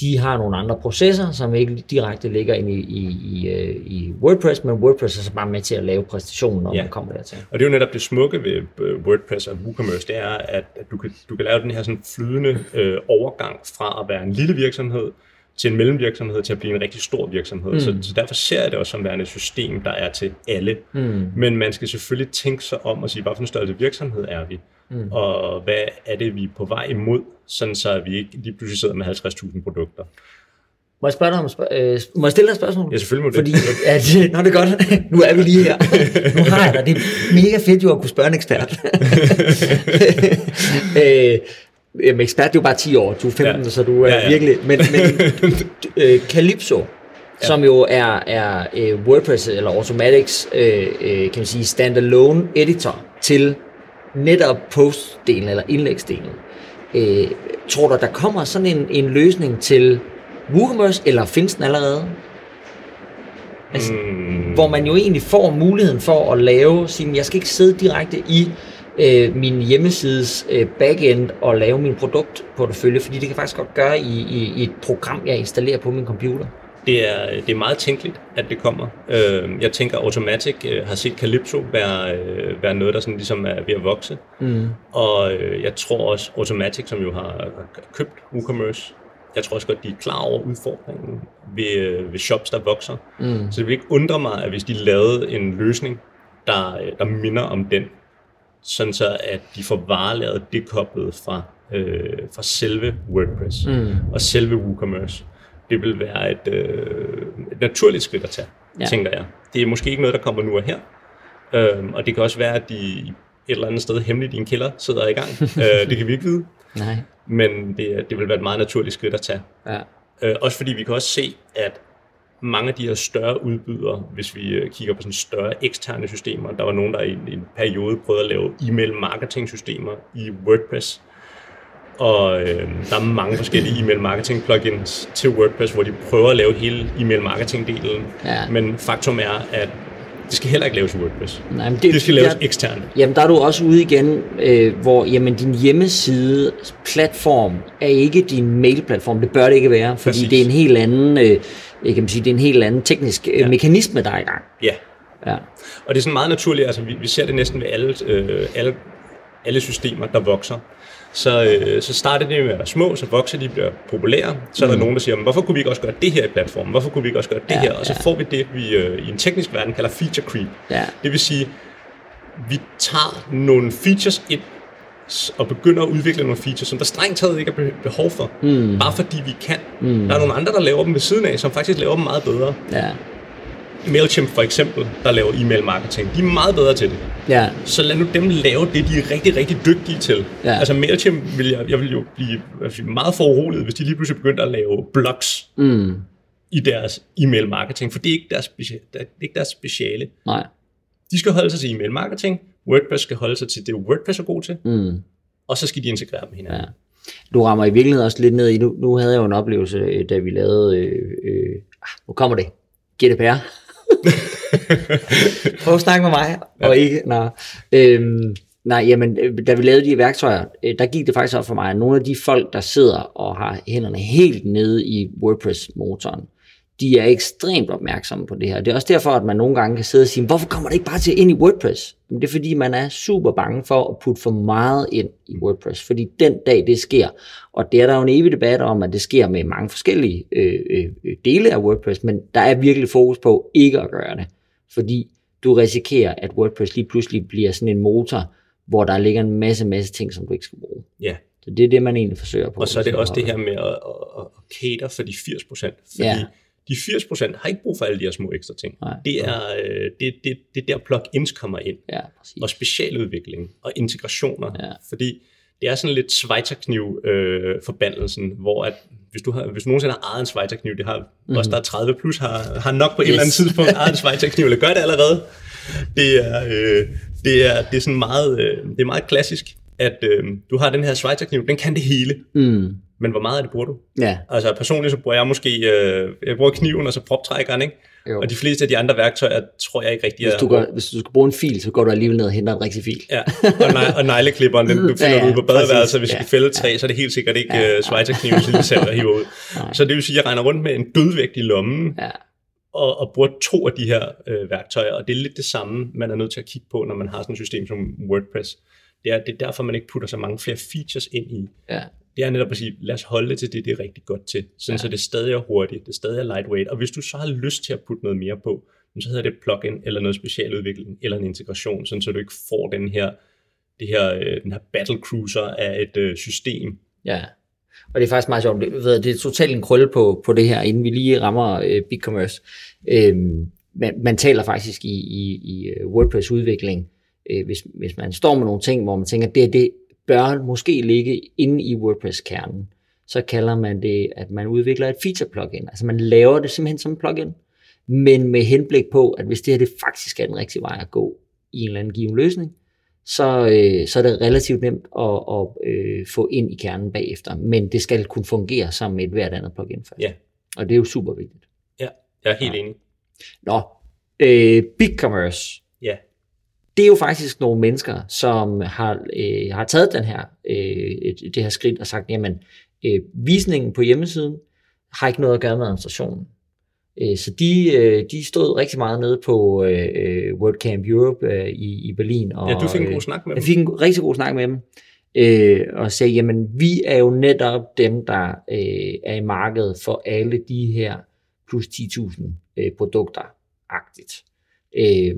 De har nogle andre processer, som ikke direkte ligger ind i, i, i, øh, i WordPress, men WordPress er så bare med til at lave præstationen, når Ja. man kommer dertil. Og det er jo netop det smukke ved øh, WordPress og WooCommerce, det er, at, at du, kan, du kan lave den her sådan flydende øh, overgang fra at være en lille virksomhed til en mellemvirksomhed til at blive en rigtig stor virksomhed. Mm. Så, så derfor ser jeg det også som værende et system, der er til alle. Mm. Men man skal selvfølgelig tænke sig om og sige, hvad for en størrelse virksomhed er vi? Mm. Og hvad er det, vi er på vej imod, sådan så at vi ikke lige pludselig sidder med 50.000 produkter. Må jeg spørge dig om, spørg- øh, må jeg stille dig et spørgsmål? Ja, selvfølgelig må Fordi, det. at, nå, det er godt. Nu er vi lige her. Nu har jeg dig. Det er mega fedt jo at kunne spørge en ekspert. øh, jamen, ekspert det er jo bare 10 år. Du er 15, Ja. så du er Ja, ja. virkelig... Men, men øh, Calypso, som jo er, er øh, WordPress eller Automatics, øh, øh, kan man sige, standalone editor til netop postdelen eller indlægsdelen. Øh, tror du, der kommer sådan en, en løsning til WooCommerce, eller findes den allerede? Altså, Mm, hvor man jo egentlig får muligheden for at lave sin, jeg skal ikke sidde direkte i øh, min hjemmesides øh, backend og lave min produktportefølje, fordi det kan faktisk godt gøre i, i, i et program, jeg installerer på min computer. Det er, det er meget tænkeligt, at det kommer. Øh, jeg tænker, Automatic øh, har set Calypso være, øh, være noget, der sådan ligesom er ved at vokse. Mm. Og øh, jeg tror også, Automatic, som jo har købt WooCommerce, jeg tror også godt, de er klar over udfordringen ved, øh, ved shops, der vokser. Mm. Så det vil ikke undre mig, at hvis de lavede en løsning, der, øh, der minder om den, sådan så at de får varelaget dekoblet fra, øh, fra selve WordPress Mm. og selve WooCommerce. Det vil være et, øh, et naturligt skridt at tage, Ja. tænker jeg. Det er måske ikke noget, der kommer nu og her. Øhm, og det kan også være, at de et eller andet sted hemmeligt i en kælder sidder i gang. øh, det kan vi ikke vide. Nej. Men det, det vil være et meget naturligt skridt at tage. Ja. Øh, også fordi vi kan også se, at mange af de her større udbydere, hvis vi øh, kigger på sådan større eksterne systemer, der var nogen, der i en, i en periode prøvede at lave e-mail marketing systemer i WordPress. Og øh, der er mange forskellige e-mail marketing plugins til WordPress, hvor de prøver at lave hele e-mail marketing delen. Ja. Men faktum er, at det skal heller ikke laves i WordPress. Nej, men Det skal laves der- eksternt. Jamen, der er du også ude igen, øh, hvor jamen, din hjemmeside platform er ikke din mailplatform. Det bør det ikke være, fordi Præcis. det er en helt anden, øh, jeg kan sige, det er en helt anden teknisk øh, Ja. mekanisme, der er i gang. Ja, Ja. Og det er sådan meget naturligt, altså vi, vi ser det næsten ved alle, øh, alle, alle systemer, der vokser. Så, øh, så starter de med at være små, så vokser de, bliver populære. Så er der nogen, der siger, "Men hvorfor kunne vi ikke også gøre det her i platformen? Hvorfor kunne vi ikke også gøre det Ja, her? Og så ja. får vi det, vi øh, i en teknisk verden kalder feature creep. Ja. Det vil sige, vi tager nogle features ind, og begynder at udvikle nogle features, som der strengt taget ikke er be- behov for. Mm. Bare fordi vi kan. Mm. Der er nogle andre, der laver dem ved siden af, som faktisk laver dem meget bedre. Ja. MailChimp for eksempel, der laver e-mail marketing, de er meget bedre til det. Ja. Så lad nu dem lave det, de er rigtig, rigtig dygtige til. Ja. Altså MailChimp vil jeg, jeg vil jo blive meget foruroliget, hvis de lige pludselig begyndte at lave blogs Mm. i deres e-mail marketing, for det er ikke deres, specia- det er ikke deres speciale. Nej. De skal holde sig til e-mail marketing, WordPress skal holde sig til det, WordPress er god til, Mm. og så skal de integrere dem hinanden. Ja. Du rammer i virkeligheden også lidt ned i, nu, nu havde jeg jo en oplevelse, øh, da vi lavede, øh, øh, ah, nu kommer det, GDPR. Prøv at snakke med mig, og ikke, nej. Øhm, nej, jamen, øh, da vi lavede de værktøjer, øh, der gik det faktisk op for mig, at nogle af de folk, der sidder og har hænderne helt nede i WordPress-motoren, de er ekstremt opmærksomme på det her. Det er også derfor, at man nogle gange kan sidde og sige, hvorfor kommer det ikke bare til ind i WordPress? Men det er fordi, man er super bange for at putte for meget ind i WordPress, fordi den dag det sker, og det er der jo en evig debat om, at det sker med mange forskellige øh, øh, dele af WordPress, men der er virkelig fokus på ikke at gøre det, fordi du risikerer, at WordPress lige pludselig bliver sådan en motor, hvor der ligger en masse, masse ting, som du ikke skal bruge. Ja. Så det er det, man egentlig forsøger på. Og så er det også det her med at, at, at cater for de 80 procent. Fordi Ja. De 80 procent har ikke brug for alle de her små ekstra ting. Nej. Det er, øh, det, det, det er der plugins kommer ind. Ja, præcis. Og specialudvikling og integrationer. Ja. Fordi det er sådan lidt Schweizerkniv øh, hvor at hvis du, har, hvis du nogensinde har ejet en Schweizerkniv, det har mm. også der er 30 plus, har, har nok på et Yes. eller andet tidspunkt ejet en Schweizerkniv, eller gør det allerede. Det er, øh, det er, det er sådan meget, øh, det er meget klassisk, at øh, du har den her Schweizerkniv, den kan det hele, Mm. Men hvor meget af det bruger du? Ja, Altså personligt så bruger jeg måske, øh, jeg bruger kniven og så proptrækkeren, ikke? jo. Og de fleste af de andre værktøjer, tror jeg ikke rigtig Hvis er... du, gør, hvis du skal bruge en fil, så går du alligevel ned og henter en rigtig fil. Ja, og, nej, og negleklipperen, den du finder Ja, ja, ja, ude på badeværelset, hvis vi Ja, skal fælde træ, så er det helt sikkert ikke Ja, ja, uh, Schweizerkniven, som vi selv der hiver ud. Nej. Så det vil sige, at jeg regner rundt med en dødvægt i lommen, Ja, og, og bruger to af de her øh, værktøjer, og det er lidt det samme, man er nødt til at kigge på, når man har sådan et system som WordPress. Det er, det er derfor, man ikke putter så mange flere features ind i. ja, Det er netop at sige, lad os holde det til det, det er rigtig godt til, sådan ja. så det stadig er hurtigt, det stadig er lightweight, og hvis du så har lyst til at putte noget mere på, så hedder det et plugin eller noget specialudvikling eller en integration, sådan så du ikke får den her, det her, øh, den her battle cruiser af et øh, system. ja. Og det er faktisk meget sjovt. Det, ved, det er totalt en krølle på, på det her, inden vi lige rammer øh, BigCommerce. Øhm, man, man taler faktisk i, i, i WordPress-udvikling, øh, hvis, hvis man står med nogle ting, hvor man tænker, det, det bør måske ligge inde i WordPress-kernen, så kalder man det, at man udvikler et feature-plugin. Altså man laver det simpelthen som plugin, men med henblik på, at hvis det her det faktisk er den rigtige vej at gå i en eller anden given løsning, så, øh, så er det relativt nemt at, at øh, få ind i kernen bagefter. Men det skal kunne fungere som med et hvert andet plugin først. Ja. Og det er jo super vigtigt. Ja, jeg er helt Ja. enig. Nå, øh, BigCommerce. Ja. Det er jo faktisk nogle mennesker, som har, øh, har taget den her, øh, et- det her skridt og sagt, jamen, øh, visningen på hjemmesiden har ikke noget at gøre med administrationen. Øh, Så de, øh, de stod rigtig meget nede på øh, øh, WordCamp Europe øh, i, i Berlin. Og, Ja, du fik en god snak med jeg dem. fik en rigtig god snak med dem, øh, og sagde, jamen vi er jo netop dem, der øh, er i markedet for alle de her plus 10.000 øh, produkter, agtigt. Øh,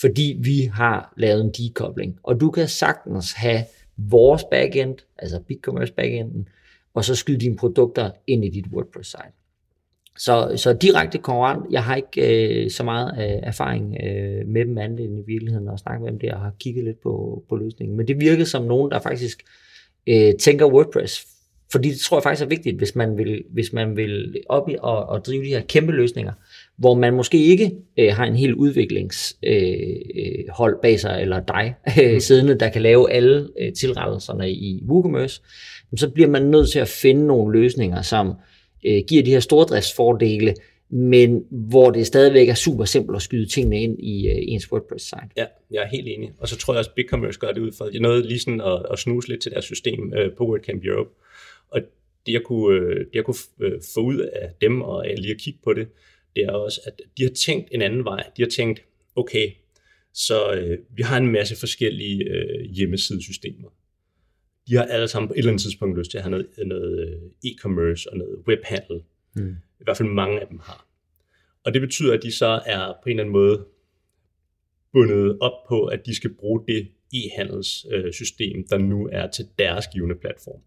fordi vi har lavet en dekobling. Og du kan sagtens have vores backend, altså BigCommerce backenden, og så skyde dine produkter ind i dit WordPress-site. Så, så direkte konkurrent, jeg har ikke øh, så meget øh, erfaring øh, med dem andet end i virkeligheden at snakke med dem der og har kigget lidt på, på løsningen. Men det virker som nogen, der faktisk øh, tænker WordPress. Fordi det tror jeg faktisk er vigtigt, hvis man vil, hvis man vil op i og, og drive de her kæmpe løsninger, hvor man måske ikke øh, har en hel udviklingshold øh, øh, hold bag sig, eller dig øh, siddende, der kan lave alle øh, tilrettelserne i WooCommerce, så bliver man nødt til at finde nogle løsninger, som øh, giver de her stordriftsfordele, men hvor det stadigvæk er super simpelt at skyde tingene ind i øh, ens WordPress-site. Ja, jeg er helt enig. Og så tror jeg også, at BigCommerce gør det ud for, jeg nåede lige sådan at, at snuse lidt til deres system øh, på WordCamp Europe. Og det jeg kunne, øh, det, jeg kunne øh, få ud af dem, og lige at kigge på det, det er også, at de har tænkt en anden vej. De har tænkt, okay, så øh, vi har en masse forskellige øh, hjemmesidesystemer. De har alle sammen på et eller andet tidspunkt lyst til at have noget, noget øh, e-commerce og noget webhandel. Mm. I hvert fald mange af dem har. Og det betyder, at de så er på en eller anden måde bundet op på, at de skal bruge det e-handelssystem, der nu er til deres givende platform.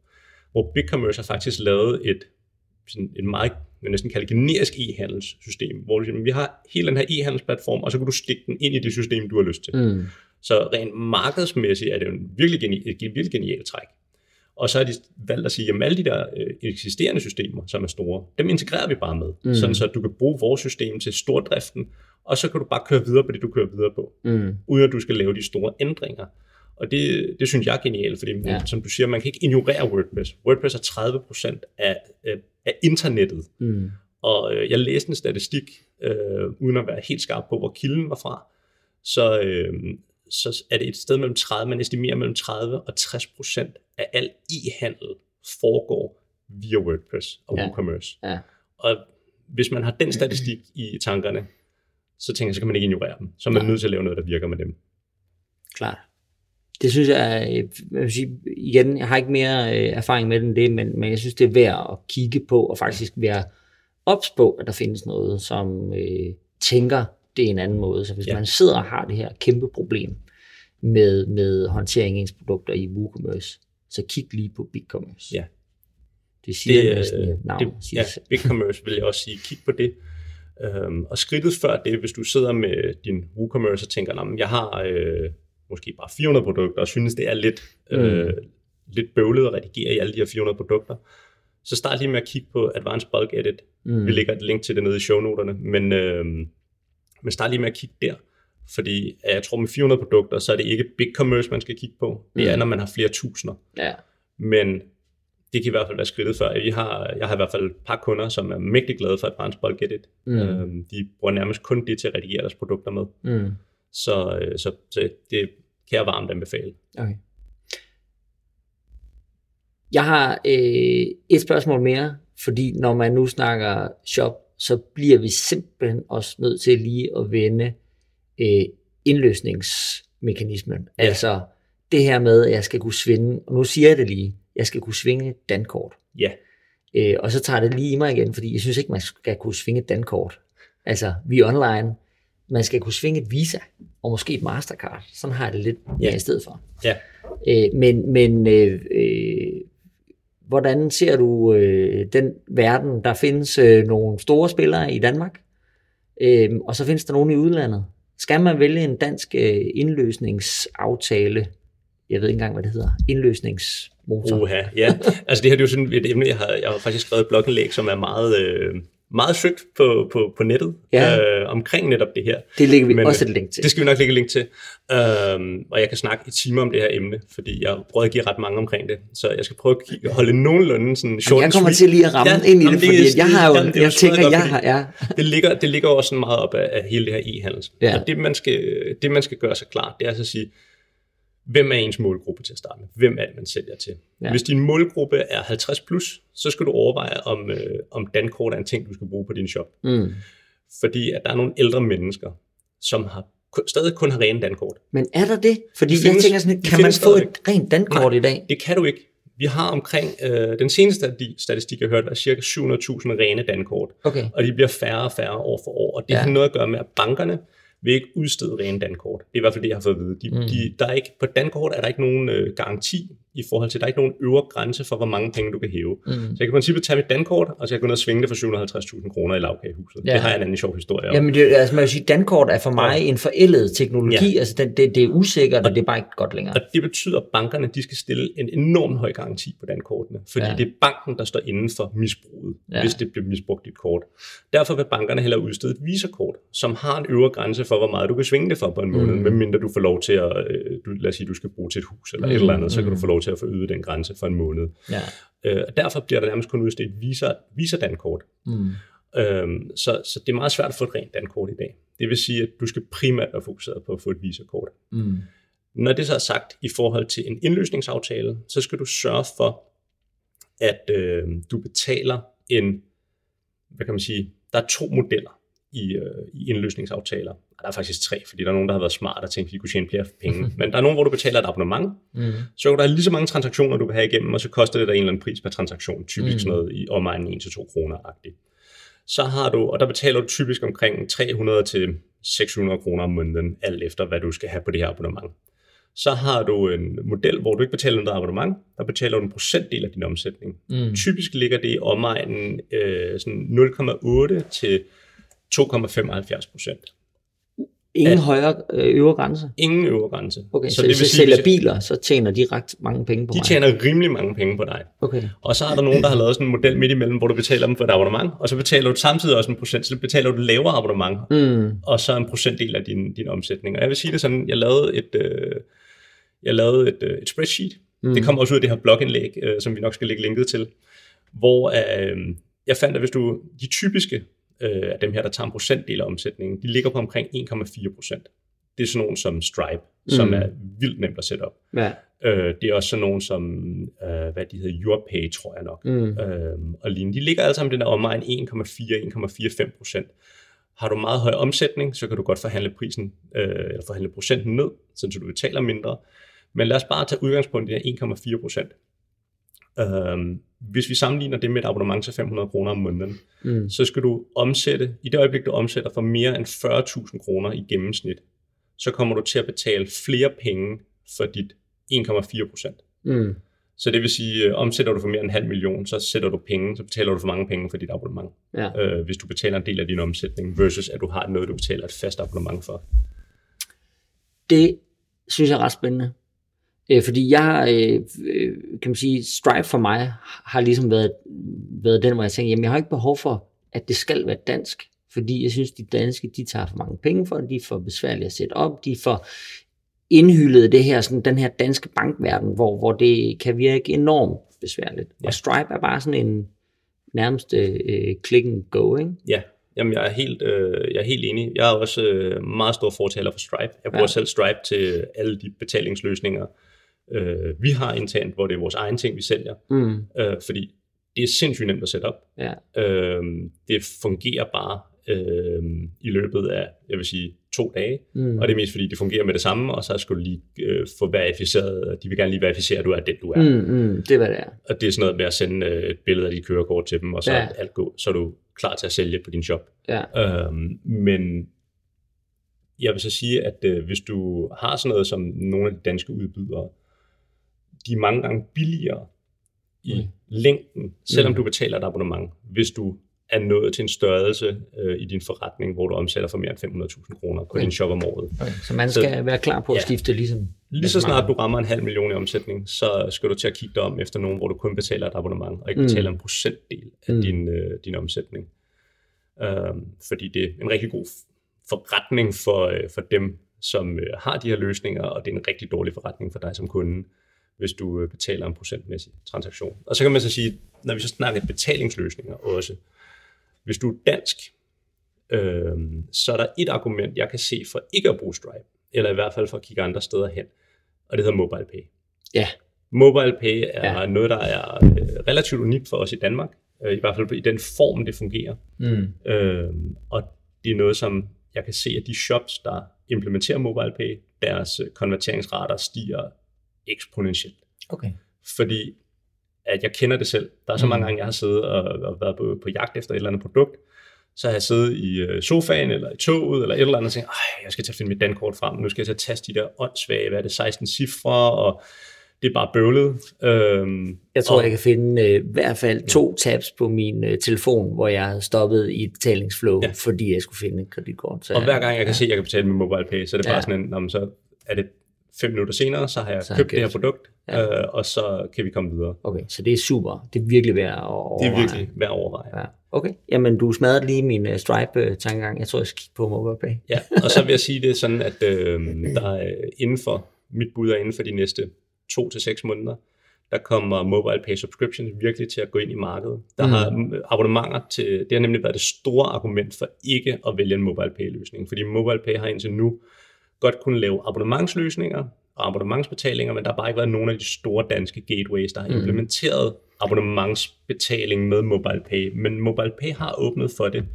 Hvor BigCommerce har faktisk lavet et, sådan et meget, man næsten kalder generisk e-handelssystem, hvor du, vi har hele den her e-handelsplatform, og så kan du stikke den ind i det system, du har lyst til. Mm. Så rent markedsmæssigt er det jo en virkelig geni- et virkelig genialt træk. Og så har de valgt at sige, at alle de der øh, eksisterende systemer, som er store, dem integrerer vi bare med. Mm. Sådan så du kan bruge vores system til stordriften, og så kan du bare køre videre på det, du kører videre på, Mm. uden at du skal lave de store ændringer. Og det, det synes jeg er genialt, fordi Ja. ja. som du siger, man kan ikke ignorere WordPress. WordPress er 30% af, af, af internettet, Mm. og øh, jeg læste en statistik, øh, uden at være helt skarp på, hvor kilden var fra, så, øh, så er det et sted mellem 30, man estimerer mellem 30 og 60 procent af al e-handel foregår via WordPress og Ja. WooCommerce. Ja. Og hvis man har den statistik i tankerne, så tænker jeg, så kan man ikke ignorere dem. Så er man Nej. nødt til at lave noget, der virker med dem. Klart. Det synes jeg, øh, jeg vil sige, igen, jeg har ikke mere øh, erfaring med det end det, men, men jeg synes, det er værd at kigge på, og faktisk være ops på, at der findes noget, som øh, tænker det er en anden måde. Så hvis ja. Man sidder og har det her kæmpe problem med, med håndtering af ens produkter i WooCommerce, så kig lige på BigCommerce. Ja. Det siger det, øh, næsten i navn. det, siger ja, selv. BigCommerce vil jeg også sige, kig på det. Øhm, og skridtet før det, hvis du sidder med din WooCommerce og tænker, "Nå, men jeg har øh, måske bare 400 produkter, og synes, det er lidt, øh, Mm. lidt bøvlet at redigere i alle de her 400 produkter, så start lige med at kigge på Advanced Bulk Edit. Mm. Vi lægger et link til det nede i shownoterne, men, øh, men start lige med at kigge der. Fordi øh, jeg tror med 400 produkter, så er det ikke BigCommerce, man skal kigge på. Det er, Mm. når man har flere tusinder. Ja. Men det kan i hvert fald være skridtet før. Vi har, jeg har i hvert fald et par kunder, som er mægtig glade for Advanced Bulk Edit. Mm. Mm. Øhm, de bruger nærmest kun det til at redigere deres produkter med. Mm. Så, øh, så, så det kan jeg varmt anbefale. Okay. Jeg har øh, et spørgsmål mere, fordi når man nu snakker shop, så bliver vi simpelthen også nødt til lige at vende øh, indløsningsmekanismen. Ja. Altså det her med, at jeg skal kunne svinge, og nu siger jeg det lige, jeg skal kunne svinge dankort. Ja, Øh, og så tager det lige i mig igen, fordi jeg synes ikke, man skal kunne svinge et dankort. Altså, vi er online. Man skal kunne svinge et Visa, og måske et Mastercard. Sådan har jeg det lidt ja. I stedet for. ja. Øh, men men øh, øh, hvordan ser du øh, den verden? Der findes øh, nogle store spillere i Danmark, øh, og så findes der nogle i udlandet. Skal man vælge en dansk øh, indløsningsaftale? Jeg ved ikke engang, hvad det hedder. Indløsningsmotor. Uha, ja. Altså det her det er jo sådan et emne, jeg har, jeg har faktisk skrevet et blogindlæg, som er meget, øh, meget søgt på, på, på nettet Ja. øh, omkring netop det her. Det lægger vi Men, også et link til. Det skal vi nok lægge link til. Øhm, og jeg kan snakke i timer om det her emne, fordi jeg prøver at give ret mange omkring det. Så jeg skal prøve at kigge, holde nogenlunde sådan short jeg kommer til lige at ramme Ja, ind i det, det fordi jeg har jo, jamen, det jeg tænker, jeg har, ja. det ligger, det ligger også sådan meget op af, af hele det her e-handel. Ja. Og det man, skal, det, man skal gøre sig klart, det er altså at sige, hvem er ens målgruppe til at starte med? Hvem er det, man sælger til? Ja. Hvis din målgruppe er 50 plus, så skal du overveje, om, øh, om dankort er en ting, du skal bruge på din shop. Mm. Fordi at der er nogle ældre mennesker, som har kun, stadig kun har rene dankort. Men er der det? Fordi Det jeg findes- tænker sådan, kan man få et rent dankort i dag? Det kan du ikke. Vi har omkring, øh, den seneste stati- statistik, jeg hørte, er cirka 700.000 rene dankort. Okay. og de bliver færre og færre år for år. Og det ja. har noget at gøre med, at bankerne vil ikke udstede rene dankort. Det er i hvert fald det, jeg har fået at vide. De, Mm. de, der er ikke, på dankort er der ikke nogen øh, garanti i forhold til, der er ikke nogen øvre grænse for, hvor mange penge du kan hæve. Mm. Så jeg kan i princippet tage mit dankort, og så kan jeg gå ned og svinge det for 750.000 kroner i lavkagehuset. Ja. Ja. Det har jeg en anden sjov historie om. Jamen, det, altså man vil sige, dankort er for mig en forældet teknologi. Ja. Altså, det, det, det er usikkert, og det er bare ikke godt længere. Og det betyder, at bankerne de skal stille en enorm høj garanti på dankortene, fordi Ja. ja. det er banken, der står inden for misbruget, Ja. ja. hvis det bliver misbrugt dit kort. Derfor vil bankerne heller udstede et visakort, som har en øvre grænse for, hvor meget du kan svinge det for på en måned, Mm. medmindre du får lov til at, øh, du, lad os sige, du skal bruge til et hus eller Mm, et eller andet, så kan du få lov til at få ydet den grænse for en måned. Ja. Øh, og derfor bliver der nærmest kun udstedt visa, visa-dankort. Mm. Øhm, så, så det er meget svært at få et rent dankort i dag. Det vil sige, at du skal primært være fokuseret på at få et visakort. Mm. Når det så er sagt i forhold til en indløsningsaftale, så skal du sørge for, at øh, du betaler en, hvad kan man sige, der er to modeller i, øh, i indløsningsaftaler. Der er faktisk tre, fordi der er nogen, der har været smart og tænkt, at de kunne tjene flere penge. Men der er nogen, hvor du betaler et abonnement, Mm. så kan der er lige så mange transaktioner, du vil have igennem, og så koster det dig en eller anden pris per transaktion, typisk Mm. sådan noget i omegnen 1-2 kroner-agtigt. Så har du, og der betaler du typisk omkring 300 til 600 kroner om måneden, alt efter hvad du skal have på det her abonnement. Så har du en model, hvor du ikke betaler noget abonnement, der betaler du en procentdel af din omsætning. Mm. Typisk ligger det i omegnen øh, sådan 0,8 til 2,75 procent. Ingen at, højere øh, øvre grænse? Ingen øvre grænse. Okay, så, så det hvis jeg sælger hvis biler, så tjener de ret mange penge på de mig? De tjener rimelig mange penge på dig. Okay. Og så er der nogen, der har lavet sådan en model midt imellem, hvor du betaler dem for et abonnement, og så betaler du samtidig også en procent, så betaler du lavere abonnement, mm. og så en procentdel af din, din omsætning. Og jeg vil sige det sådan, jeg lavede et, øh, jeg lavede et, øh, et spreadsheet. Mm. Det kommer også ud af det her blogindlæg, øh, som vi nok skal lægge linket til, hvor øh, jeg fandt, at hvis du, de typiske øh, af dem her, der tager en procentdel af omsætningen, de ligger på omkring 1,4 procent. Det er sådan nogen som Stripe, mm. som er vildt nemt at sætte op. Ja. Øh, det er også sådan nogen som, øh, hvad de hedder, YourPay, tror jeg nok. Mm. Øh, og lignende. De ligger alle sammen den der omegn 1,4-1,45 procent. Har du meget høj omsætning, så kan du godt forhandle prisen, øh, eller forhandle procenten ned, så du betaler mindre. Men lad os bare tage udgangspunkt i de her 1,4 procent. Øhm, hvis vi sammenligner det med et abonnement til 500 kroner om måneden, mm. så skal du omsætte, i det øjeblik du omsætter for mere end 40.000 kroner i gennemsnit, så kommer du til at betale flere penge for dit 1,4 procent. Mm. Så det vil sige, øh, omsætter du for mere end en halv million, så sætter du penge, så betaler du for mange penge for dit abonnement. Ja. Øh, hvis du betaler en del af din omsætning, versus at du har noget, du betaler et fast abonnement for. Det synes jeg er ret spændende. Øh, fordi jeg, øh, øh, kan man sige, Stripe for mig har ligesom været, været den, hvor jeg tænker, jamen jeg har ikke behov for, at det skal være dansk. Fordi jeg synes, de danske, de tager for mange penge for det, de er for besværlige at sætte op, de er for indhyldet det her, sådan, den her danske bankverden, hvor, hvor det kan virke enormt besværligt. Ja. Og Stripe er bare sådan en nærmest øh, click and go, ikke? Ja, Jamen, jeg er helt, øh, jeg er helt enig. Jeg er også øh, meget stor fortaler for Stripe. Jeg bruger ja. selv Stripe til alle de betalingsløsninger, øh, vi har internt, hvor det er vores egen ting, vi sælger. Mm. Øh, fordi det er sindssygt nemt at sætte op. Ja. Øh, det fungerer bare øh, i løbet af, jeg vil sige, to dage. Mm. Og det er mest fordi, det fungerer med det samme, og så skal du lige øh, få verificeret, de vil gerne lige verificere, at du er den, du er. Mm, mm, det er, hvad det er. Og det er sådan noget med at sende øh, et billede af dit kørekort til dem, og så, Ja. alt gå, så er du klar til at sælge på din shop. Ja. Øhm, men jeg vil så sige, at øh, hvis du har sådan noget som nogle af de danske udbydere, de er mange gange billigere i Mm. længden, selvom Mm. du betaler et abonnement, hvis du er nået til en størrelse øh, i din forretning, hvor du omsætter for mere end 500.000 kroner på Okay. din shop om året. Okay. Så man Så- skal være klar på at ja. skifte ligesom... Lige så snart du rammer en halv million i omsætning, så skal du til at kigge dig om efter nogen, hvor du kun betaler et abonnement, og ikke Mm. betaler en procentdel af Mm. din, øh, din omsætning. Øhm, fordi det er en rigtig god forretning for, øh, for dem, som øh, har de her løsninger, og det er en rigtig dårlig forretning for dig som kunde, hvis du øh, betaler en procentmæssig transaktion. Og så kan man så sige, når vi så snakker betalingsløsninger også, hvis du er dansk, øh, så er der et argument, jeg kan se for ikke at bruge Stripe, eller i hvert fald for at kigge andre steder hen, og det hedder MobilePay. Ja. MobilePay er Ja. noget, der er øh, relativt unikt for os i Danmark, øh, i hvert fald i den form, det fungerer. Mm. Øh, og det er noget, som jeg kan se, at de shops, der implementerer MobilePay, deres øh, konverteringsrater stiger eksponentielt. Okay. Fordi at jeg kender det selv. Der er så Mm. mange gange, jeg har siddet og, og været på, på jagt efter et eller andet produkt, så har jeg siddet i øh, sofaen eller i toget eller et eller andet og tænkt, Ej, jeg skal til at finde mit dankort frem, nu skal jeg til at taste de der åndssvage, hvad er det, 16 cifre, og det er bare bøvlet. Øhm, Jeg tror, og, jeg kan finde øh, i hvert fald to tabs på min øh, telefon, hvor jeg havde stoppet i et betalingsflow, ja. Ja. fordi jeg skulle finde et kreditkort. Så, og hver gang jeg kan se, at jeg kan betale med MobilePay, så er det Ja. bare sådan en, "Nå, men så er det fem minutter senere, så har jeg Så købt det her produkt, Ja. øh, og så kan vi komme videre. Okay, så det er super. Det er virkelig værd at overveje. Det er virkelig værd at overveje. Ja. Okay, jamen du smadrede lige min uh, Stripe-tankegang. Jeg tror, jeg skal kigge på MobilePay. Ja, og så vil jeg sige det sådan, at øh, der er inden for, mit bud er inden for de næste to til seks måneder, der kommer mobile pay subscription virkelig til at gå ind i markedet. Der Mm. mm. har mm, abonnementer til, det har nemlig været det store argument for ikke at vælge en mobile pay løsning, fordi mobile pay har indtil nu godt kunne lave abonnementsløsninger og abonnementsbetalinger, men der har bare ikke været nogen af de store danske gateways, der har Mm. implementeret abonnementsbetaling med mobile pay, men mobile pay har åbnet for det,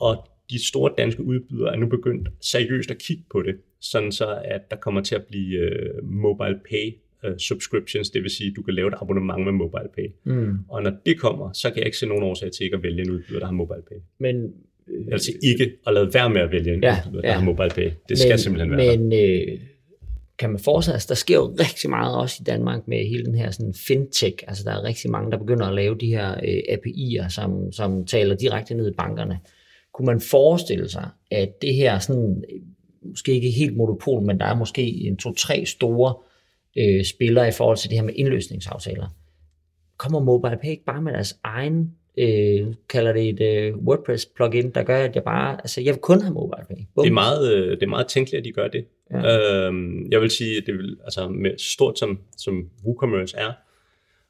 og de store danske udbydere er nu begyndt seriøst at kigge på det, sådan så at der kommer til at blive uh, mobile pay uh, subscriptions, det vil sige, at du kan lave et abonnement med mobile pay. Mm. Og når det kommer, så kan jeg ikke se nogen årsag til ikke at vælge en udbyder, der har mobile pay. Men, øh, Altså ikke at lade være med at vælge en Ja, der ja. mobile pay. Det skal men, simpelthen være der. Men øh, kan man forestille sig, der sker jo rigtig meget også i Danmark med hele den her sådan fintech. Altså der er rigtig mange, der begynder at lave de her øh, API'er, som, som taler direkte ned i bankerne. Kunne man forestille sig, at det her sådan, øh, måske ikke helt monopol, men der er måske en to-tre store øh, spillere i forhold til det her med indløsningsaftaler. Kommer MobilePay ikke bare med deres egen, øh, kalder det et øh, WordPress plugin, der gør, at jeg bare, altså jeg vil kun have MobilePay. Det er meget, øh, det er meget tænkeligt, at de gør det. Ja. Øhm, jeg vil sige, at det vil, altså med stort som, som WooCommerce er,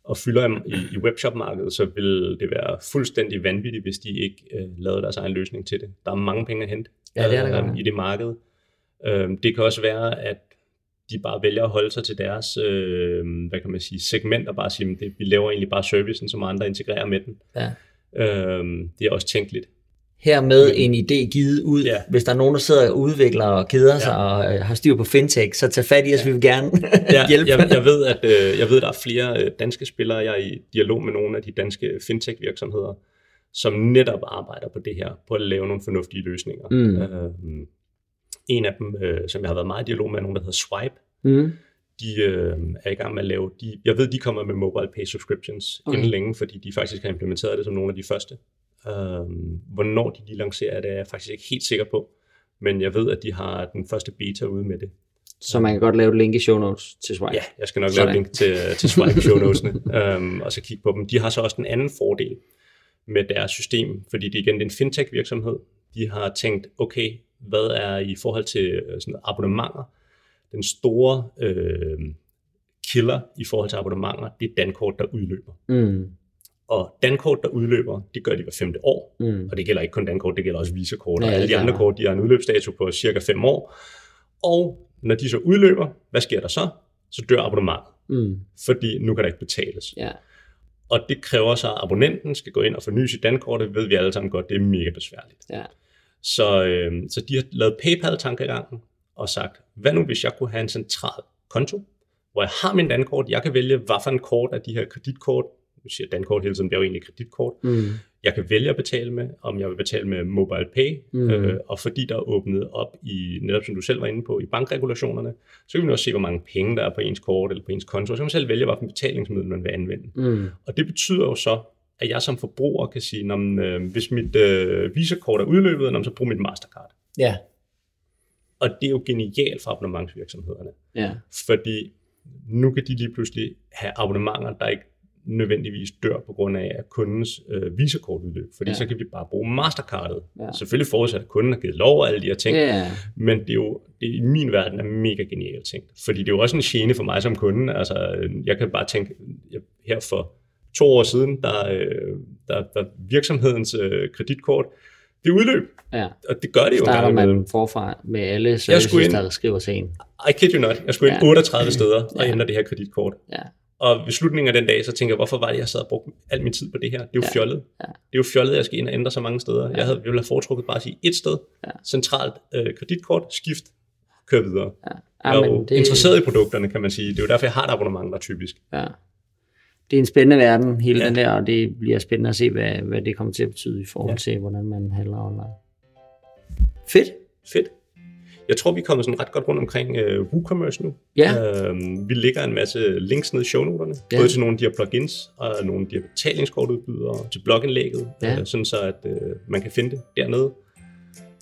og fylder i, i webshop-markedet, så vil det være fuldstændig vanvittigt, hvis de ikke øh, lavede deres egen løsning til det. Der er mange penge at hente Ja, det er der øh, i det marked. Øh, det kan også være, at de bare vælger at holde sig til deres øh, hvad kan man sige, segment og bare sige, at det, vi laver egentlig bare servicen, som andre integrerer med den. Ja. Øh, det er også tænkeligt. Hermed en idé givet ud. Ja. Hvis der er nogen, der sidder og udvikler og keder Ja. sig og øh, har styr på fintech, så tag fat i os, vi vil gerne Ja, hjælpe. jeg, jeg, ved, at, øh, jeg ved, at der er flere øh, danske spillere. Jeg er i dialog med nogle af de danske fintech-virksomheder, som netop arbejder på det her, på at lave nogle fornuftige løsninger. Mm. Øh, en af dem, øh, som jeg har været meget i dialog med, er nogen, der hedder Swipe. Mm. De øh, er i gang med at lave, de, jeg ved, de kommer med mobile pay subscriptions Okay. inden længe, fordi de faktisk har implementeret det som nogle af de første. Øh, hvornår de, de lancerer det, er jeg faktisk ikke helt sikker på. Men jeg ved, at de har den første beta ude med det. Så man kan godt lave et link i show notes til Swipe. Ja, jeg skal nok Sådan. lave et link til, til Swipe i show notesene, um, og så kigge på dem. De har så også en anden fordel med deres system, fordi det igen det er en fintech virksomhed. De har tænkt, okay, hvad er i forhold til øh, sådan abonnementer? Den store øh, killer i forhold til abonnementer, det er dankort, der udløber. Mm. Og dankort, der udløber, det gør de hver femte år. Mm. Og det gælder ikke kun dankort, det gælder også visakort. Ja, og alle de andre kort, de har en udløbsdato på cirka 5 år. Og når de så udløber, hvad sker der så? Så dør abonnementet Mm. fordi nu kan der ikke betales. Ja. Og det kræver så, at abonnenten skal gå ind og forny sit dankort, det ved vi alle sammen godt, det er mega besværligt. Ja. Så, øh, så de har lavet PayPal-tankegangen og sagt, hvad nu hvis jeg kunne have en central konto, hvor jeg har min dankort, jeg kan vælge, hvad for en kort af de her kreditkort, nu siger dankort hele tiden, det er jo egentlig kreditkort, Mm. jeg kan vælge at betale med, om jeg vil betale med mobile pay, Mm. øh, og fordi der er åbnet op i, netop som du selv var inde på, i bankregulationerne, så kan vi også se, hvor mange penge der er på ens kort eller på ens konto, så kan man selv vælge, hvilken betalingsmiddel man vil anvende. Mm. Og det betyder jo så, at jeg som forbruger kan sige, når, øh, hvis mit øh, visakort er udløbet, når, så brug mit Mastercard. Ja. Og det er jo genialt for abonnementsvirksomhederne, Ja. fordi nu kan de lige pludselig have abonnementer, der ikke nødvendigvis dør på grund af at kundens øh, visakort udløb, fordi Ja. så kan vi bare bruge Mastercardet. Ja. Selvfølgelig forudsat, at kunden har givet lov og alle de her ting, Ja. men det er jo det i min verden er mega genialt tænkt. Fordi det er jo også en gene for mig som kunde. Altså, jeg kan bare tænke, jeg, her for to år siden, der, øh, der, der virksomhedens øh, kreditkort, det udløb, ja. og det gør det jo en Starter man forfra med alle Jeg services, ind- der skriver sig ind. I kid you not, jeg skulle ind Ja. 38 steder og Ja. ændre det her kreditkort. Ja. Og ved slutningen af den dag, så tænker jeg, hvorfor var det, jeg sad og brugte al min tid på det her? Det er jo Ja. fjollet. Ja. Det er jo fjollet, at jeg skal ind og ændre så mange steder. Ja. Jeg, havde, jeg ville have foretrukket bare at sige et sted, Ja. centralt øh, kreditkort, skift, kør videre. Ja. Jeg Ja, er jo det, interesseret i produkterne, kan man sige. Det er jo derfor, jeg har et abonnement, der typisk. Ja. Det er en spændende verden, hele ja. Den der, og det bliver spændende at se, hvad, hvad det kommer til at betyde i forhold ja. Til, hvordan man handler online. Fedt. Fedt. Jeg tror, vi er kommet sådan ret godt rundt omkring øh, WooCommerce nu. Ja. Øhm, vi lægger en masse links ned i shownoterne, Ja. ja. både til nogle af de her plugins og nogle af de her betalingskortudbydere, til blogindlægget, Ja. øh, sådan så at øh, man kan finde det dernede.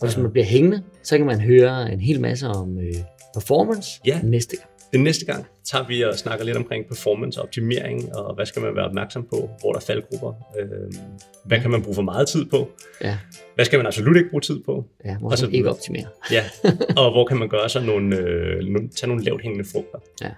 Og hvis man bliver hængende, så kan man høre en hel masse om øh, performance Ja. næste gang. Den næste gang tager vi og snakker lidt omkring performance og optimering, og hvad skal man være opmærksom på, hvor der er faldgrupper, øh, hvad kan man bruge for meget tid på, Ja, hvad skal man absolut ikke bruge tid på, ja hvor så man ikke videre. optimerer. ja, og hvor kan man gøre så nogle, øh, tage nogle lavt hængende frugter. Ja.